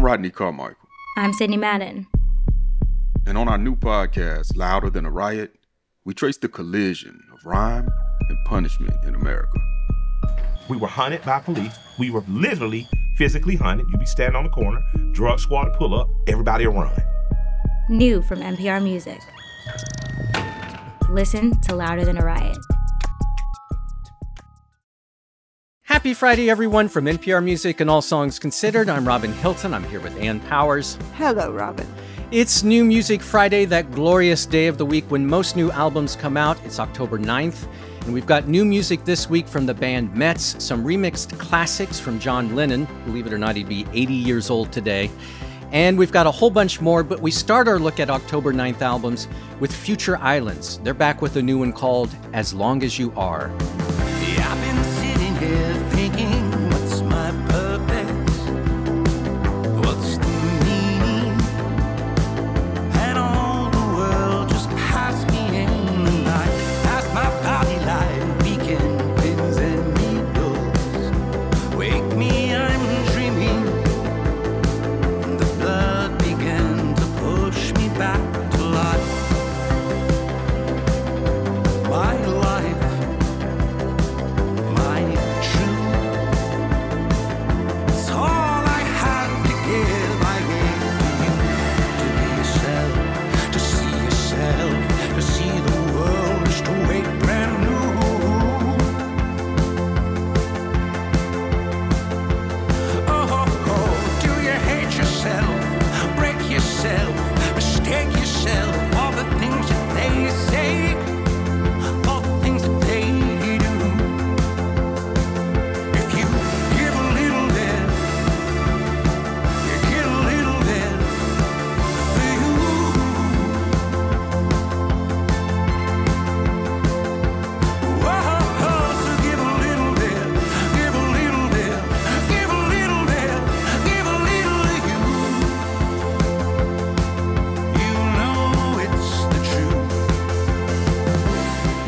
I'm Rodney Carmichael. I'm Sidney Madden. And on our new podcast, Louder Than a Riot, we trace the collision of rhyme and punishment in America. We were hunted by police. We were literally physically hunted. You'd be standing on the corner, drug squad pull up, everybody would run. New from NPR Music. Listen to Louder Than a Riot. Happy Friday, everyone, from NPR Music and All Songs Considered. I'm Robin Hilton. I'm here with Ann Powers. Hello, Robin. It's New Music Friday, that glorious day of the week when most new albums come out. It's October 9th. And we've got new music this week from the band Metz, some remixed classics from John Lennon. Believe it or not, he'd be 80 years old today. And we've got a whole bunch more, but we start our look at October 9th albums with Future Islands. They're back with a new one called As Long as You Are making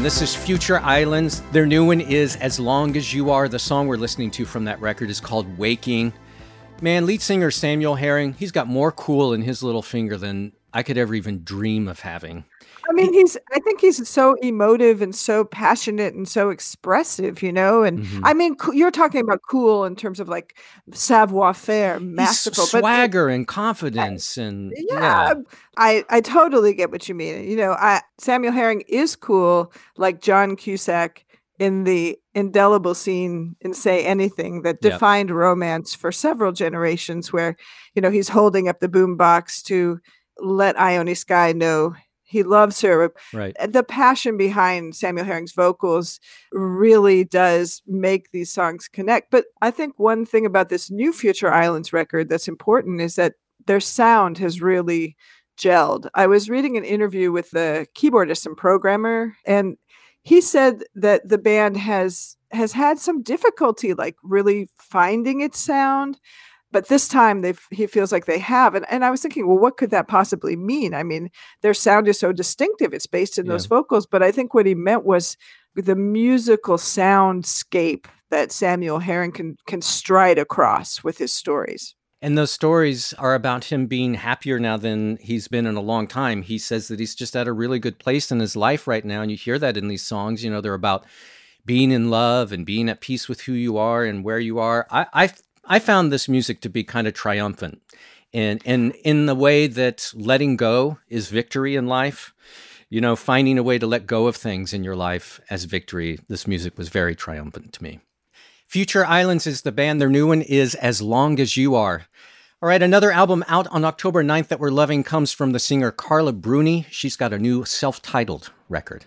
This is Future Islands. Their new one is As Long as You Are. The song we're listening to from that record is called Waking. Man, lead singer Samuel Herring, he's got more cool in his little finger than I could ever even dream of having. I mean, he's I think he's so emotive and so passionate and so expressive, you know. And Mhm. I mean, you're talking about cool in terms of like savoir faire, masterful, but swagger and confidence and yeah, I I totally get what you mean. You know, I Samuel Herring is cool, like John Cusack in the indelible scene in Say Anything that Yep. defined romance for several generations, where you know he's holding up the boombox to let Ione Skye know he loves her. right. The passion behind Samuel Herring's vocals really does make these songs connect. But I think one thing about this new Future Islands record that's important is that their sound has really gelled. I was reading an interview with the keyboardist and programmer, and he said that the band has has had some difficulty like really finding its sound but this time they he feels like they have and, and i was thinking well what could that possibly mean i mean their sound is so distinctive it's based in those vocals but i think what he meant was the musical soundscape that samuel herring can can stride across with his stories And those stories are about him being happier now than he's been in a long time. He says that he's just at a really good place in his life right now. And you hear that in these songs. You know, they're about being in love and being at peace with who you are and where you are. I I, I found this music to be kind of triumphant. And, and in the way that letting go is victory in life, you know, finding a way to let go of things in your life as victory, this music was very triumphant to me. Future Islands is the band. Their new one is As Long as You Are. All right, another album out on October 9th that we're loving comes from the singer Carla Bruni. She's got a new self titled record.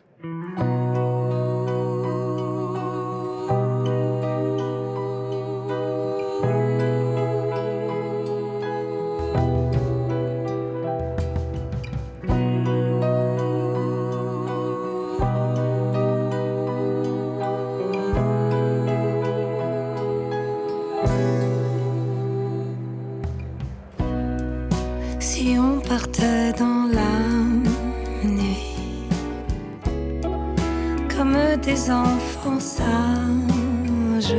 Partait dans la nuit, comme des enfants sages,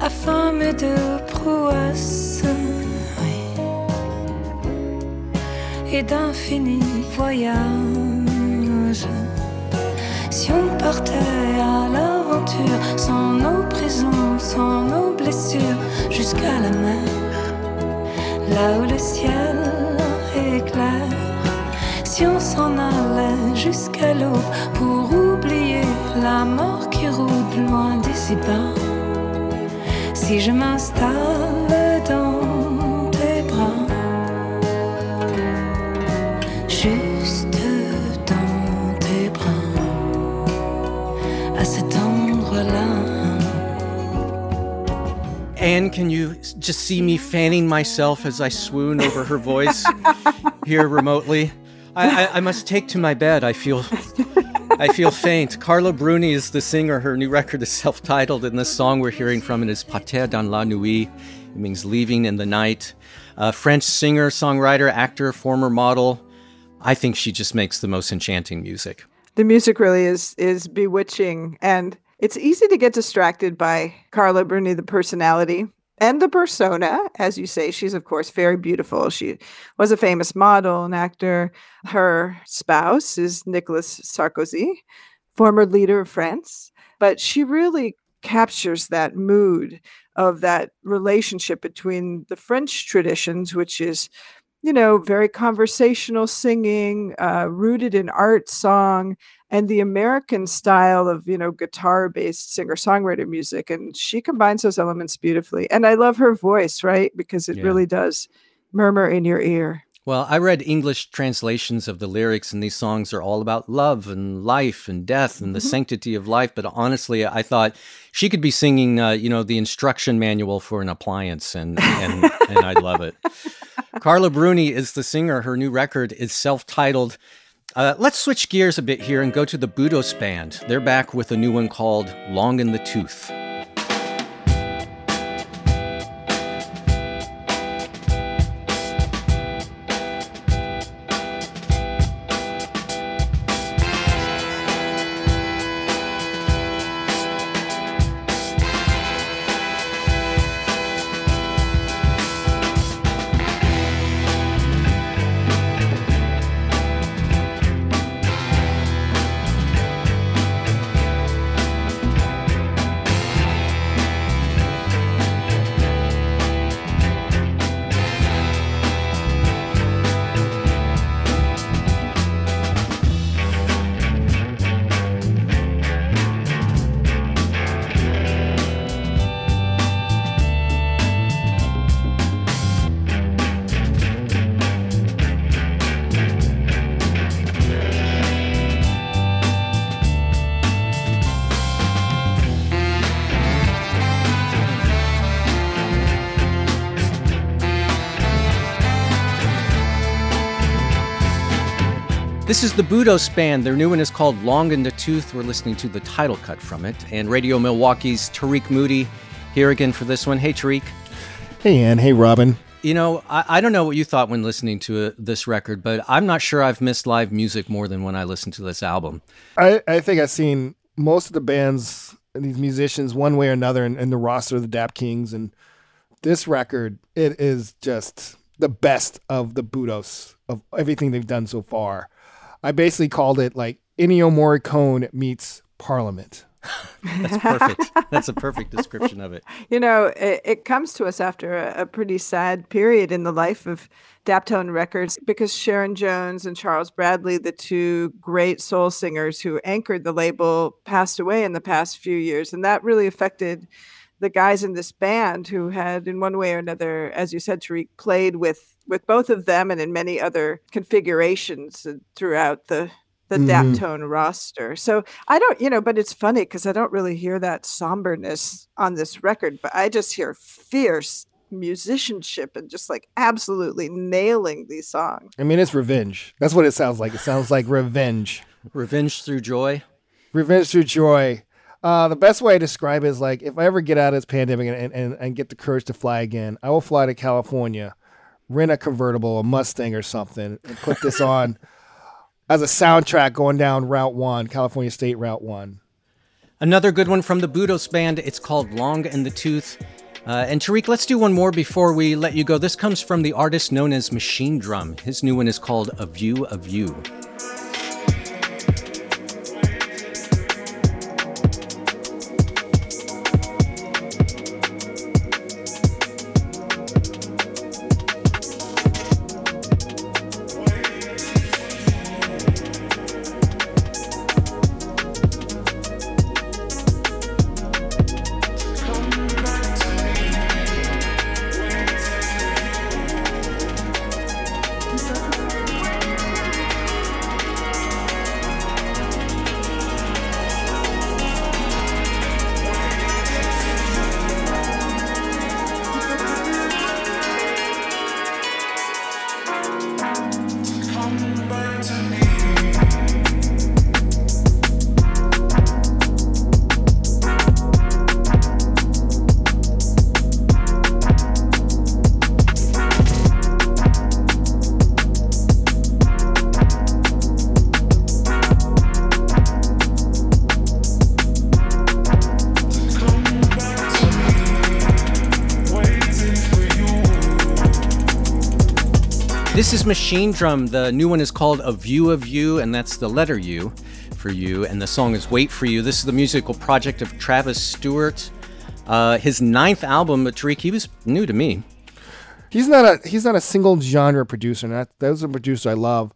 afin de prouesses oui, et d'infinis voyages. Si on partait à l'aventure sans nos prisons, sans nos blessures, jusqu'à la mer, là où le ciel est clair. Si on s'en allait jusqu'à l'aube pour oublier la mort qui rôde loin d'ici-bas. Si je m'installe dans tes bras, juste dans tes bras, à cet endroit-là. Anne, can you just see me fanning myself as I swoon over her voice here remotely? I, I, I must take to my bed. I feel I feel faint. Carla Bruni is the singer. Her new record is self-titled, and the song we're hearing from it is Partir dans la nuit. It means leaving in the night. A French singer, songwriter, actor, former model. I think she just makes the most enchanting music. the music really is is bewitching and it's easy to get distracted by Carla Bruni the personality and the persona as you say she's of course very beautiful. She was a famous model and actor. Her spouse is Nicolas Sarkozy former leader of France but she really captures that mood of that relationship between the French traditions which is you know, very conversational singing, uh, rooted in art song, and the American style of, you know, guitar based singer songwriter music. And she combines those elements beautifully. And I love her voice, right? Because it Yeah. really does murmur in your ear. Well, I read English translations of the lyrics, and these songs are all about love and life and death and the sanctity of life. But honestly, I thought she could be singing, uh, you know, the instruction manual for an appliance, and and, and I love it. Carla Bruni is the singer. Her new record is self-titled. Uh, let's switch gears a bit here and go to the Budos Band. They're back with a new one called "Long in the Tooth." This is the Budos Band. Their new one is called Long in the Tooth. We're listening to the title cut from it. And Radio Milwaukee's Tarik Moody here again for this one. Hey, Tarik. Hey, Ann. Hey, Robin. You know, I, I don't know what you thought when listening to uh this record, but I'm not sure I've missed live music more than when I listened to this album. I, I think I've seen most of the bands and these musicians one way or another in, in the roster of the Dap Kings. And this record, it is just the best of the Budos of everything they've done so far. I basically called it like Ennio Morricone meets Parliament. That's perfect. That's a perfect description of it. You know, it, it comes to us after a, a pretty sad period in the life of Daptone Records because Sharon Jones and Charles Bradley, the two great soul singers who anchored the label, passed away in the past few years. And that really affected the guys in this band who had, in one way or another, as you said, Tarik, played with with both of them and in many other configurations throughout the the Mhm. Daptone roster. So I don't, you know, but it's funny because I don't really hear that somberness on this record, but I just hear fierce musicianship and just like absolutely nailing these songs. I mean, it's revenge. That's what it sounds like. It sounds like revenge. Revenge through joy. Revenge through joy. Uh, the best way to describe it is like if I ever get out of this pandemic and, and, and get the courage to fly again, I will fly to California, rent a convertible, a Mustang or something, and put this on as a soundtrack going down Route 1, California State Route 1. Another good one from the Budos Band. It's called Long in the Tooth. Uh, and Tarik, let's do one more before we let you go. This comes from the artist known as Machinedrum. His new one is called A View of You. Is Machinedrum. The new one is called A View of You, and that's the letter U for you. And the song is Wait for You. This is the musical project of Travis Stewart. Uh, his ninth album, Tarik, he was new to me. He's not a he's not a single genre producer. And that those are producer I love.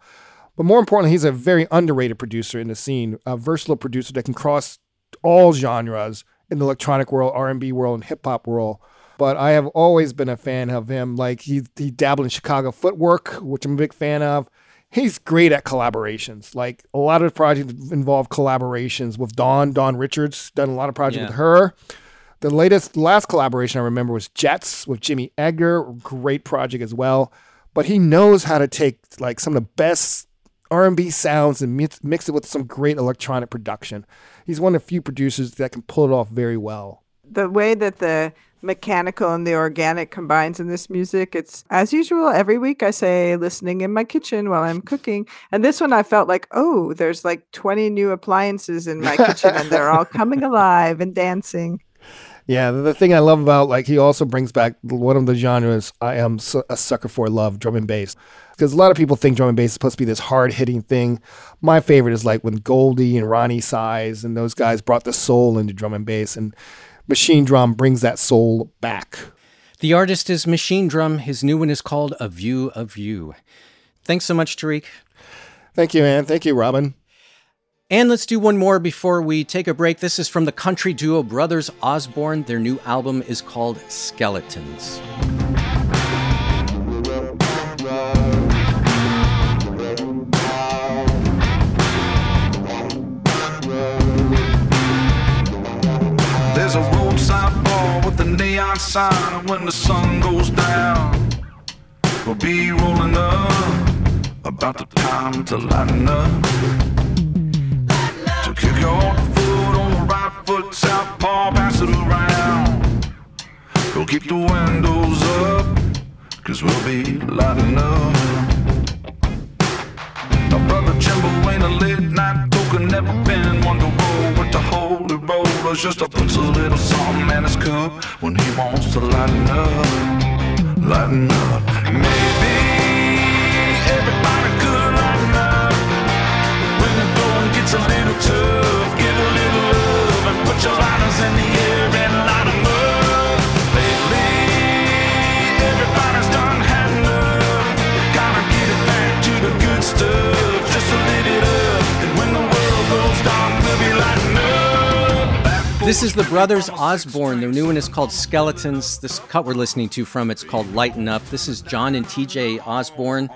But more importantly, he's a very underrated producer in the scene, a versatile producer that can cross all genres in the electronic world, R&B world, and hip hop world but I have always been a fan of him. Like he he dabbled in Chicago footwork, which I'm a big fan of. He's great at collaborations. Like a lot of projects involve collaborations with Dawn. Dawn Richards done a lot of projects yeah. with her. The latest, last collaboration I remember was Jets with Jimmy Edgar. Great project as well. But he knows how to take like some of the best R&B sounds and mix, mix it with some great electronic production. He's one of the few producers that can pull it off very well. The way that the mechanical and the organic combines in this music. It's as usual every week I say listening in my kitchen while I'm cooking. And this one I felt like, oh, there's like 20 new appliances in my kitchen and they're all coming alive and dancing. Yeah, the thing I love about like he also brings back one of the genres I am a sucker for love drum and bass because a lot of people think drum and bass is supposed to be this hard hitting thing. My favorite is like when Goldie and Roni Size and those guys brought the soul into drum and bass and Machinedrum brings that soul back. The artist is Machinedrum. His new one is called A View of You. Thanks so much, Tarik. Thank you, man. Thank you, Robin. And let's do one more before we take a break. This is from the country duo Brothers Osborne. Their new album is called Skeletons. Neon sign when the sun goes down. We'll be rolling up about the time to lighten up. To kick your foot on the right foot, southpaw, pass it around. We'll keep the windows up, cause we'll be lighting up. My brother Jimbo ain't a late night toker, never been one to roll rollers. Just a puts a little something in his cup when he wants to lighten up, lighten up. Maybe This is the Brothers Osborne. Their new one is called Skeletons. This cut we're listening to from it's called Lighten Up. This is John and TJ Osborne,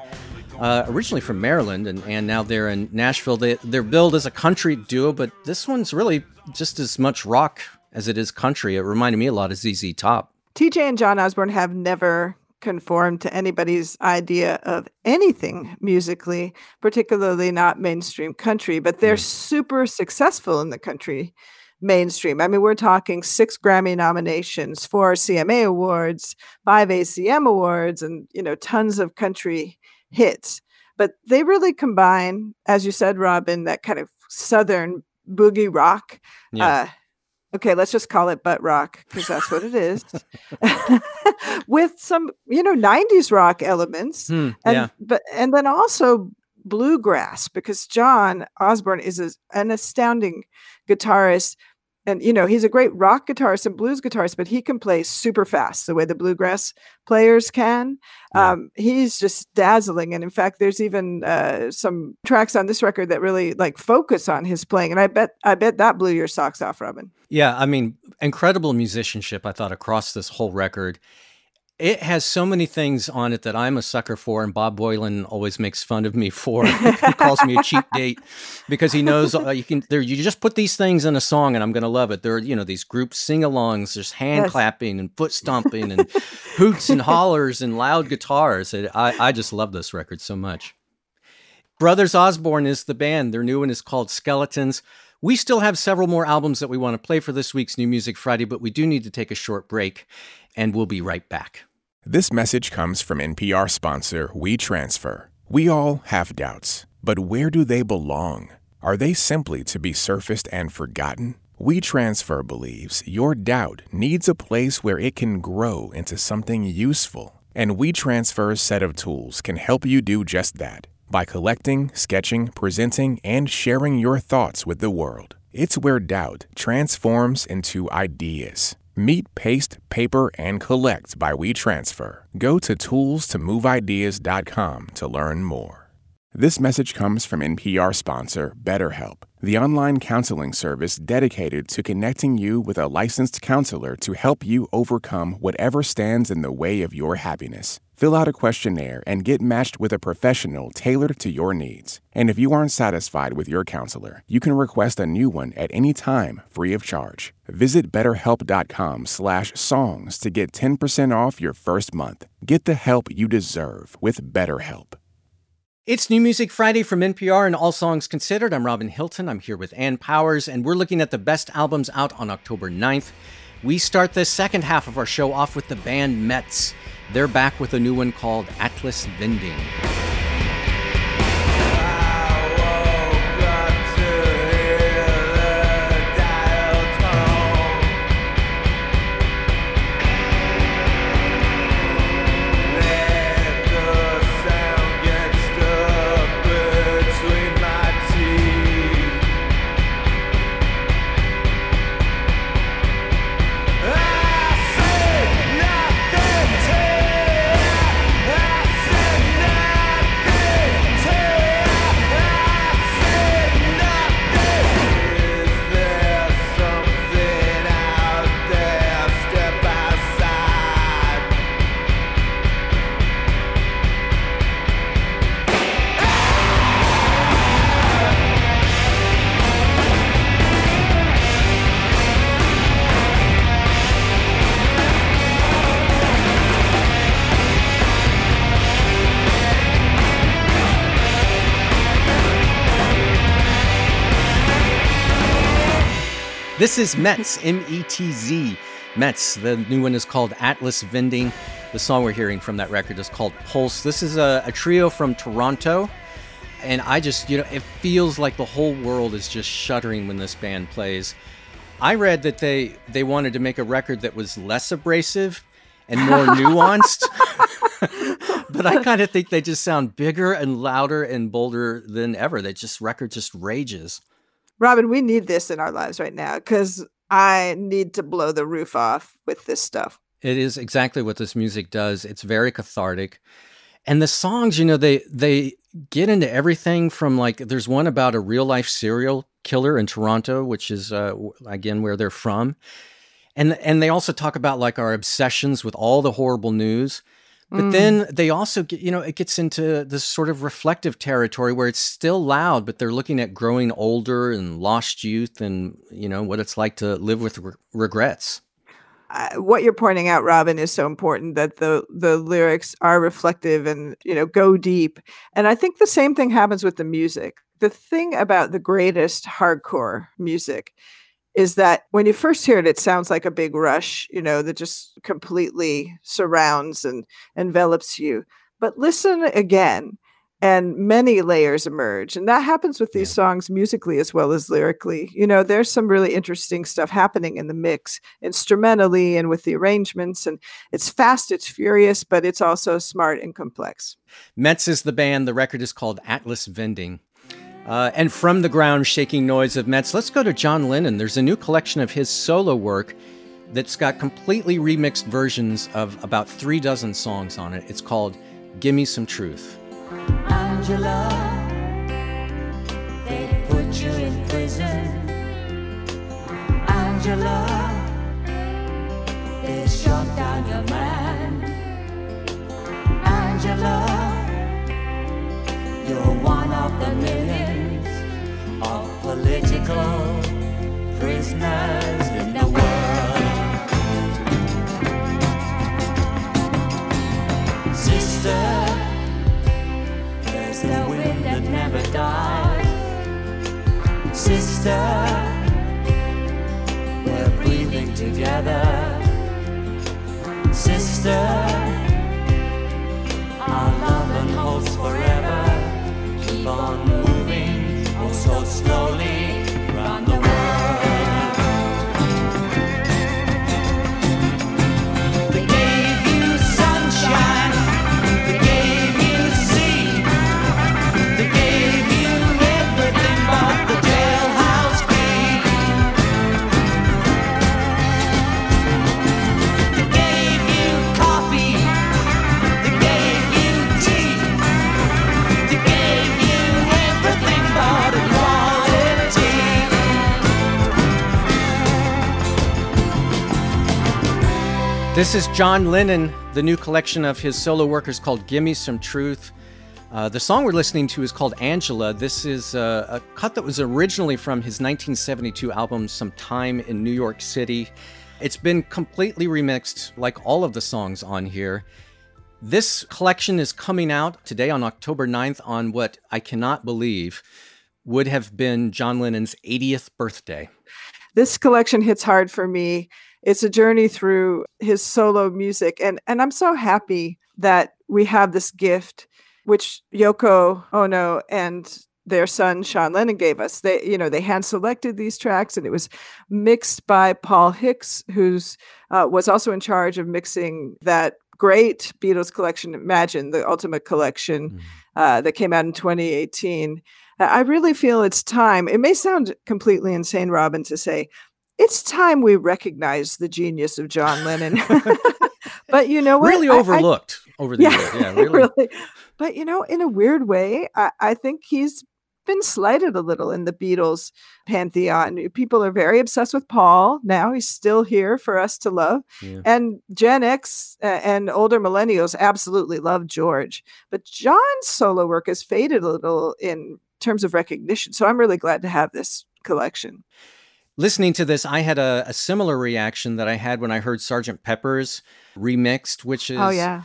uh, originally from Maryland, and, and now they're in Nashville. They, they're billed as a country duo, but this one's really just as much rock as it is country. It reminded me a lot of ZZ Top. TJ and John Osborne have never conformed to anybody's idea of anything musically, particularly not mainstream country, but they're super successful in the country mainstream. I mean, we're talking six Grammy nominations, four CMA awards, five ACM awards, and you know, tons of country hits. But they really combine, as you said, Robin, that kind of southern boogie rock Yeah. uh, Okay, let's just call it butt rock because that's what it is. With some, you know, 90s rock elements. Hmm, and yeah. but and then also bluegrass because John Osborne is a, an astounding guitarist and you know he's a great rock guitarist and blues guitarist but he can play super fast the way the bluegrass players can Yeah. um, he's just dazzling and in fact there's even uh, some tracks on this record that really like focus on his playing and i bet i bet that blew your socks off robin Yeah, I mean, incredible musicianship, I thought, across this whole record. It has so many things on it that I'm a sucker for, and Bob Boilen always makes fun of me for. he calls me a cheap date because he knows uh, you can. There, you just put these things in a song, and I'm going to love it. There are, you know, these group sing-alongs, there's hand Yes. clapping and foot stomping and hoots and hollers and loud guitars. It, I, I just love this record so much. Brothers Osborne is the band. Their new one is called Skeletons. We still have several more albums that we want to play for this week's New Music Friday, but we do need to take a short break, and we'll be right back. This message comes from NPR sponsor WeTransfer. We all have doubts, but where do they belong? Are they simply to be surfaced and forgotten? WeTransfer believes your doubt needs a place where it can grow into something useful. And WeTransfer's set of tools can help you do just that by collecting, sketching, presenting, and sharing your thoughts with the world. It's where doubt transforms into ideas. Meet Paste, Paper, and Collect by WeTransfer. Go to toolstomoveideas.com to learn more. This message comes from NPR sponsor BetterHelp, the online counseling service dedicated to connecting you with a licensed counselor to help you overcome whatever stands in the way of your happiness. Fill out a questionnaire and get matched with a professional tailored to your needs. And if you aren't satisfied with your counselor, you can request a new one at any time, free of charge. Visit betterhelp.com slash songs to get 10% off your first month. Get the help you deserve with BetterHelp. It's New Music Friday from NPR and All Songs Considered. I'm Robin Hilton. I'm here with Ann Powers, and we're looking at the best albums out on October 9th. We start the second half of our show off with the band Metz. They're back with a new one called Atlas Vending. This is Metz, M E T Z. Metz. The new one is called Atlas Vending. The song we're hearing from that record is called Pulse. This is a, a trio from Toronto. And I just, you know, it feels like the whole world is just shuddering when this band plays. I read that they they wanted to make a record that was less abrasive and more nuanced. but I kind of think they just sound bigger and louder and bolder than ever. They just record just rages. Robin we need this in our lives right now because i need to blow the roof off with this stuff It is exactly what this music does. It's very cathartic. And the songs, you know, they they get into everything from like there's one about a real life serial killer in Toronto, which is uh, again where they're from. And and they also talk about like our obsessions with all the horrible news. But Mm. then they also get, you know, it gets into this sort of reflective territory where it's still loud, but they're looking at growing older and lost youth and, you know, what it's like to live with re- regrets. uh, what you're pointing out, Robin, is so important that the the lyrics are reflective and you know go deep. And I think the same thing happens with the music. The thing about the greatest hardcore music is that when you first hear it, it sounds like a big rush, you know, that just completely surrounds and envelops you. But listen again, and many layers emerge. And that happens with these songs musically as well as lyrically. You know, there's some really interesting stuff happening in the mix, instrumentally and with the arrangements. And it's fast, it's furious, but it's also smart and complex. Metz is the band. The record is called Atlas Vending. Uh, and from the ground shaking noise of Metz, let's go to John Lennon. There's a new collection of his solo work that's got completely remixed versions of about three dozen songs on it. It's called Gimme Some Truth. Angela, they put you in prison. Angela, they shot down your man. Angela, you're one of the millions of prisoners in the world. Sister, there's the wind that never dies. Sister, we're breathing together. Sister, our love and forever keep on This is John Lennon. The new collection of his solo work is called Gimme Some Truth. Uh, the song we're listening to is called Angela. This is uh, a cut that was originally from his 1972 album, Some Time in New York City. It's been completely remixed, like all of the songs on here. This collection is coming out today on October 9th on what I cannot believe would have been John Lennon's 80th birthday. this collection hits hard for me. It's a journey through his solo music, and and I'm so happy that we have this gift, which Yoko Ono and their son Sean Lennon gave us. They, you know, they hand selected these tracks, and it was mixed by Paul Hicks, who's uh, was also in charge of mixing that great Beatles collection, Imagine, the Ultimate Collection, uh, that came out in 2018. I I really feel it's time. It may sound completely insane, Robin, to say it's time we recognize the genius of John Lennon. but you know what? Really I- I- overlooked over the years. Yeah, really. But you know, in a weird way, I, I think he's been slighted a little in the Beatles pantheon. People are very obsessed with Paul. Now he's still here for us to love. Yeah. And Gen X uh, and older millennials absolutely love George. But John's solo work has faded a little in terms of recognition. So I'm really glad to have this collection. Listening to this, I had a, a similar reaction that I had when I heard Sergeant Pepper's remixed, which oh, is oh yeah.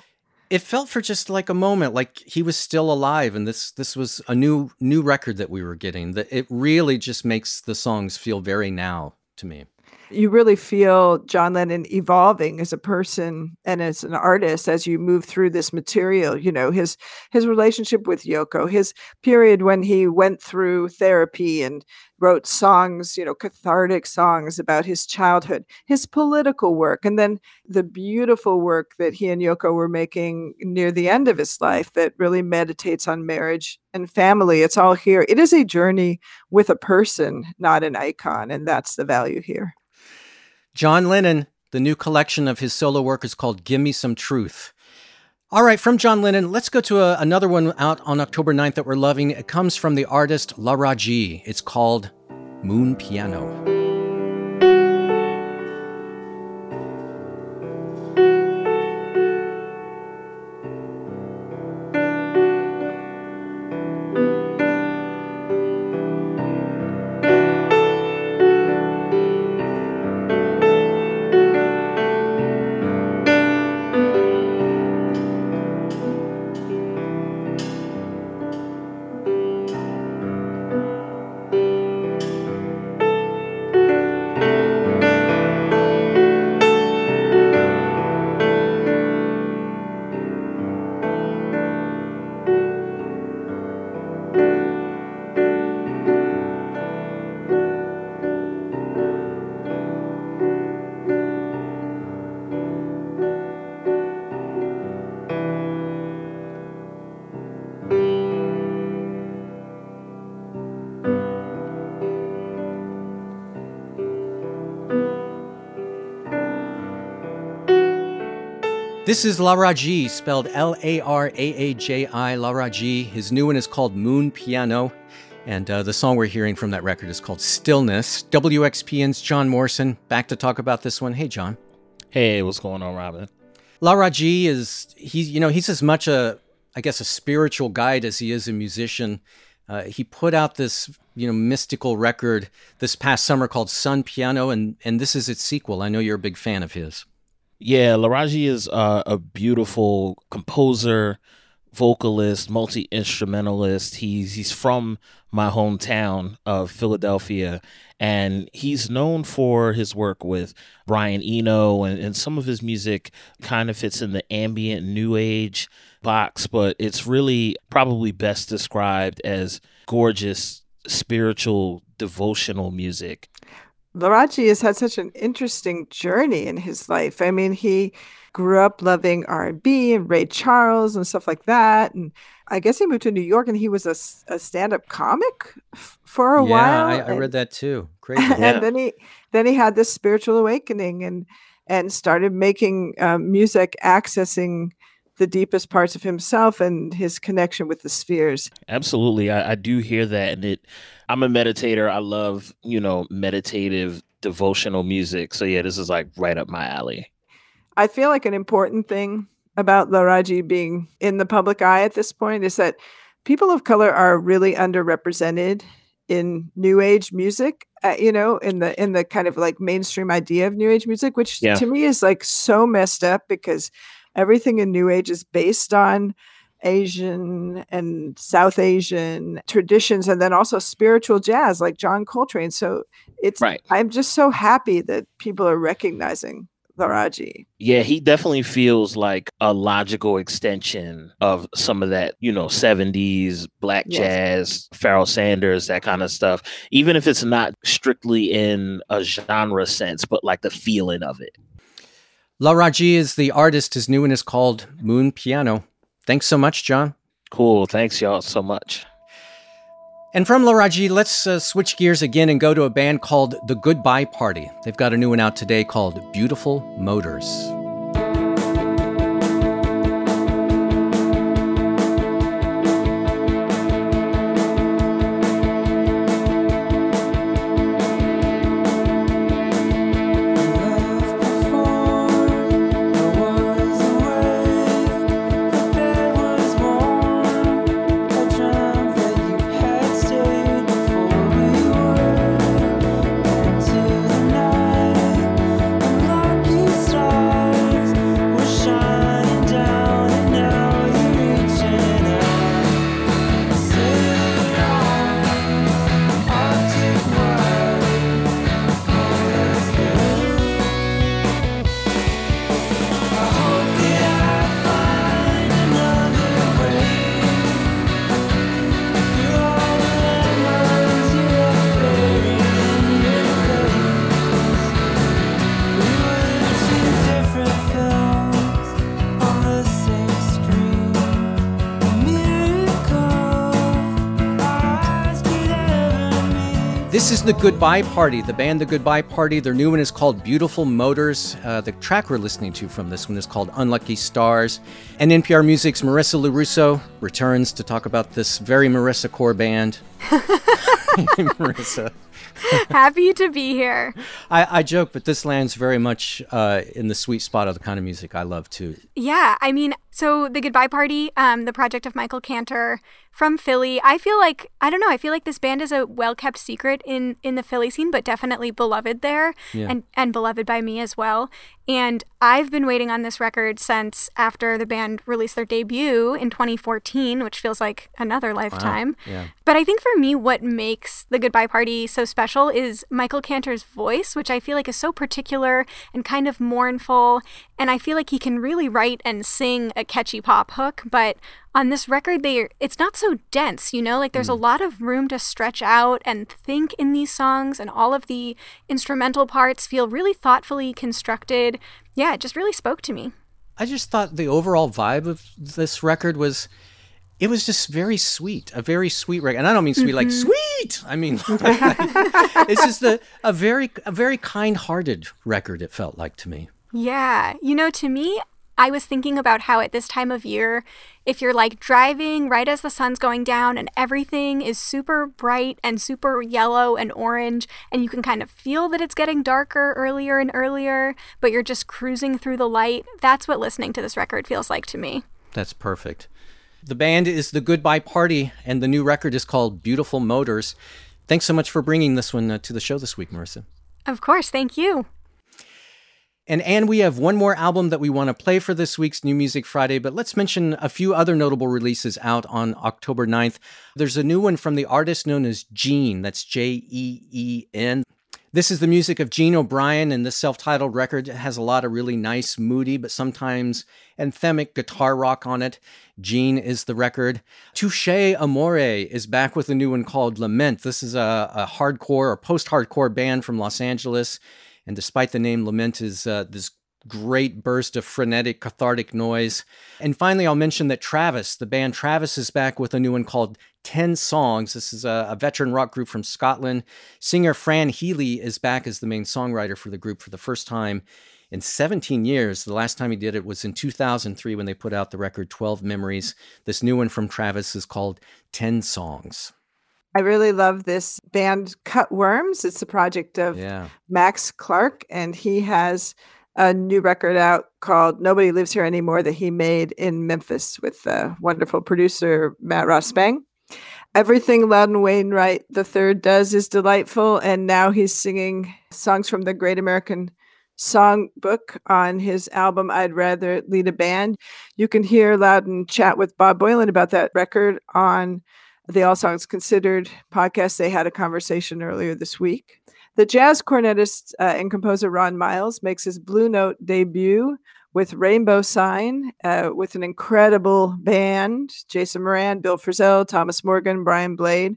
it felt for just like a moment like he was still alive and this this was a new new record that we were getting that it really just makes the songs feel very now to me you really feel John Lennon evolving as a person and as an artist as you move through this material. You know, his his relationship with Yoko, his period when he went through therapy and wrote songs, you know, cathartic songs about his childhood, his political work, and then the beautiful work that he and Yoko were making near the end of his life that really meditates on marriage and family. It's all here. It is a journey with a person, not an icon, and that's the value here. John Lennon, the new collection of his solo work is called Give Me Some Truth. All right, from John Lennon, let's go to a, another one out on October 9th that we're loving. It comes from the artist Laraji. It's called Moon Piano. This is Laraji, spelled L A R A A J I, Laraji. His new one is called Moon Piano. And uh, the song we're hearing from that record is called Stillness. WXPN's John Morrison back to talk about this one. Hey, John. Hey, what's going on, Robin? Laraji is, he's, you know, he's as much a, I guess, a spiritual guide as he is a musician. Uh, he put out this, you know, mystical record this past summer called Sun Piano, and, and this is its sequel. I know you're a big fan of his. Yeah, Laraji is uh, a beautiful composer, vocalist, multi instrumentalist. He's he's from my hometown of Philadelphia, and he's known for his work with Brian Eno, and, and some of his music kind of fits in the ambient new age box, but it's really probably best described as gorgeous spiritual devotional music. Laraji has had such an interesting journey in his life. I mean, he grew up loving R&B and Ray Charles and stuff like that. And I guess he moved to New York and he was a, a stand-up comic f- for a yeah, while. I, I read that too. Crazy. and Yeah. then he then he had this spiritual awakening and and started making um, music accessing the deepest parts of himself and his connection with the spheres. Absolutely. I, I do hear that. And it I'm a meditator. I love, you know, meditative devotional music. So yeah, this is like right up my alley. I feel like an important thing about Laraji being in the public eye at this point is that people of color are really underrepresented in new age music uh, you know in the in the kind of like mainstream idea of new age music which Yeah. to me is like so messed up because everything in new age is based on asian and south asian traditions and then also spiritual jazz like john coltrane so it's Right. i'm just so happy that people are recognizing laraji Yeah, he definitely feels like a logical extension of some of that, you know, 70s black Yes. jazz, Pharoah Sanders, that kind of stuff. Even if it's not strictly in a genre sense, but like the feeling of it. Laraji is the artist. His new one is called Moon Piano. Thanks so much, John. Cool. Thanks y'all so much. And from Laraji, let's uh, switch gears again and go to a band called The Goodbye Party. They've got a new one out today called Beautiful Motors. The Goodbye Party, the band The Goodbye Party. Their new one is called Beautiful Motors. Uh, the track we're listening to from this one is called Unlucky Stars. And NPR Music's Marissa Lorusso returns to talk about this very Marissa core band. Marissa. Happy to be here. I, I joke, but this lands very much uh, in the sweet spot of the kind of music I love too. Yeah, I mean, so the Goodbye Party, um, the project of Michael Cantor from Philly. I feel like I don't know. I feel like this band is a well kept secret in in the Philly scene, but definitely beloved there, Yeah. and and beloved by me as well. And I've been waiting on this record since after the band released their debut in 2014, which feels like another lifetime. Yeah. But I think for me, what makes the Goodbye Party so special is Michael Cantor's voice, which I feel like is so particular and kind of mournful. And I feel like he can really write and sing a catchy pop hook. But on this record, they it's not so dense, you know. Like there's a hmm. lot of room to stretch out and think in these songs, and all of the instrumental parts feel really thoughtfully constructed. Yeah, it just really spoke to me. I just thought the overall vibe of this record was it was just very sweet, a very sweet record. And I don't mean sweet like mm-hmm. sweet. I mean it's just a, a very a very kind-hearted record it felt like to me. Yeah. You know, to me, I was thinking about how at this time of year, if you're like driving right as the sun's going down and everything is super bright and super yellow and orange, and you can kind of feel that it's getting darker earlier and earlier, but you're just cruising through the light, that's what listening to this record feels like to me. That's perfect. The band is the Goodbye Party, and the new record is called Beautiful Motors. Thanks so much for bringing this one uh, to the show this week, Marissa. Of course, thank you. And and we have one more album that we want to play for this week's New Music Friday, but let's mention a few other notable releases out on October 9th. There's a new one from the artist known as Jeen, that's J E E N. This is the music of Jeen O'Brien, and this self titled record has a lot of really nice, moody, but sometimes anthemic guitar rock on it. Jeen is the record. Touche Amore is back with a new one called Lament. This is a, a hardcore or post hardcore band from Los Angeles. And despite the name, Lament is uh, this great burst of frenetic, cathartic noise. And finally, I'll mention that Travis, the band Travis, is back with a new one called 10 Songs. This is a, a, veteran rock group from Scotland. Singer Fran Healy is back as the main songwriter for the group for the first time in 17 years. The last time he did it was in 2003 when they put out the record 12 Memories. This new one from Travis is called 10 Songs. I really love this band Cut Worms. It's a project of Yeah. Max Clarke, and he has a new record out called Nobody Lives Here Anymore that he made in Memphis with the wonderful producer Matt Ross-Spang. Everything Loudon Wainwright III does is delightful, and now he's singing songs from the Great American Songbook on his album I'd Rather Lead a Band. You can hear Loudon chat with Bob Boilen about that record on the All Songs Considered podcast. They had a conversation earlier this week. The jazz cornetist uh, and composer Ron Miles makes his Blue Note debut with Rainbow Sign uh, with an incredible band Jason Moran, Bill Frisell, Thomas Morgan, Brian Blade.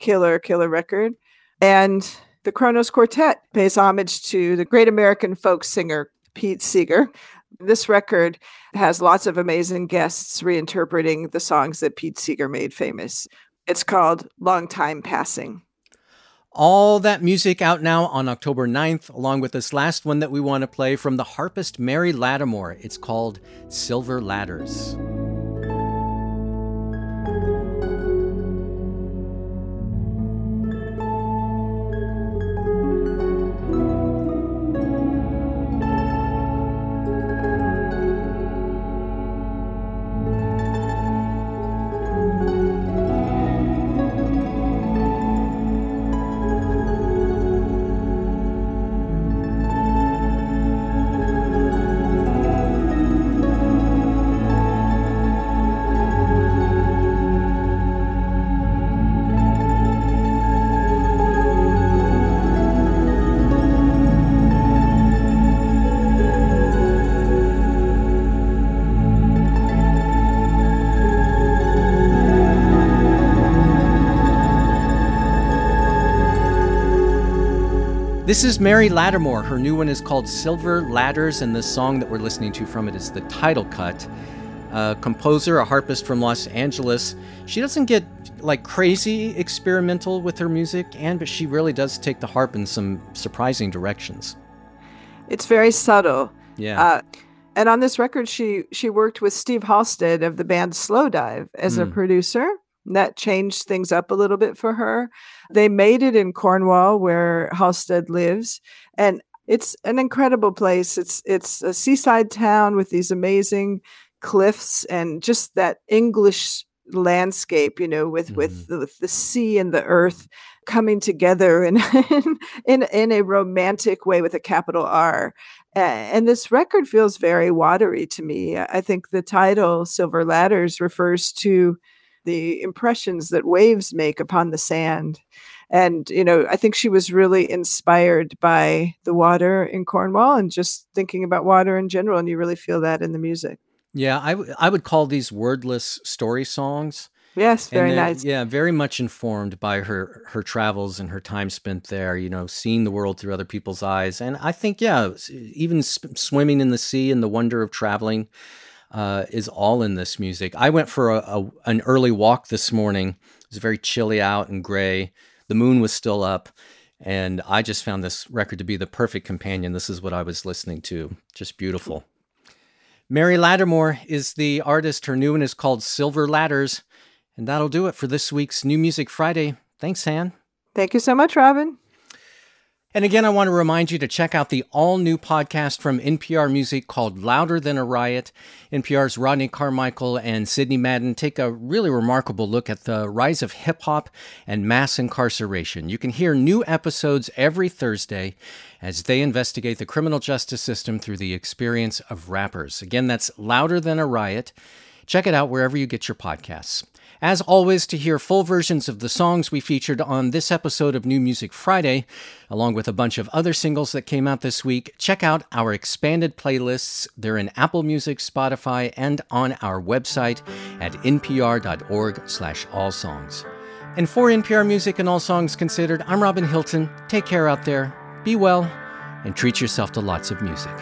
Killer, killer record. And the Kronos Quartet pays homage to the great American folk singer Pete Seeger. This record has lots of amazing guests reinterpreting the songs that Pete Seeger made famous. It's called Long Time Passing. All that music out now on October 9th, along with this last one that we want to play from the harpist Mary Lattimore. It's called Silver Ladders. This is Mary Lattimore. Her new one is called Silver Ladders, and the song that we're listening to from it is the title cut. A composer, a harpist from Los Angeles. She doesn't get like crazy experimental with her music, and but she really does take the harp in some surprising directions. It's very subtle. Yeah. Uh, and on this record, she she worked with Steve Halstead of the band Slowdive as a Mm. producer. That changed things up a little bit for her. They made it in Cornwall, where Halstead lives, and it's an incredible place. It's it's a seaside town with these amazing cliffs and just that English landscape, you know, with with, mm-hmm. the, with the sea and the earth coming together in in in a romantic way with a capital R. And this record feels very watery to me. I think the title Silver Ladders refers to the impressions that waves make upon the sand. And, you know, I think she was really inspired by the water in Cornwall and just thinking about water in general. And you really feel that in the music. Yeah, I, w- I would call these wordless story songs. Yes, very nice. Yeah, very much informed by her her travels and her time spent there. You know, seeing the world through other people's eyes, and I think yeah, even s- swimming in the sea and the wonder of traveling uh, is all in this music. I went for a, a an early walk this morning. It was very chilly out and gray. The moon was still up, and I just found this record to be the perfect companion. This is what I was listening to. Just beautiful. Mary Lattimore is the artist. Her new one is called Silver Ladders. And that'll do it for this week's New Music Friday. Thanks, Han. Thank you so much, Robin. And again, I want to remind you to check out the all new podcast from NPR Music called Louder Than a Riot. NPR's Rodney Carmichael and Sidney Madden take a really remarkable look at the rise of hip hop and mass incarceration. You can hear new episodes every Thursday as they investigate the criminal justice system through the experience of rappers. Again, that's Louder Than a Riot. Check it out wherever you get your podcasts. As always, to hear full versions of the songs we featured on this episode of New Music Friday, along with a bunch of other singles that came out this week, check out our expanded playlists. They're in Apple Music, Spotify, and on our website at npr.org slash all songs. And for NPR Music and All Songs Considered, I'm Robin Hilton. Take care out there, be well, and treat yourself to lots of music.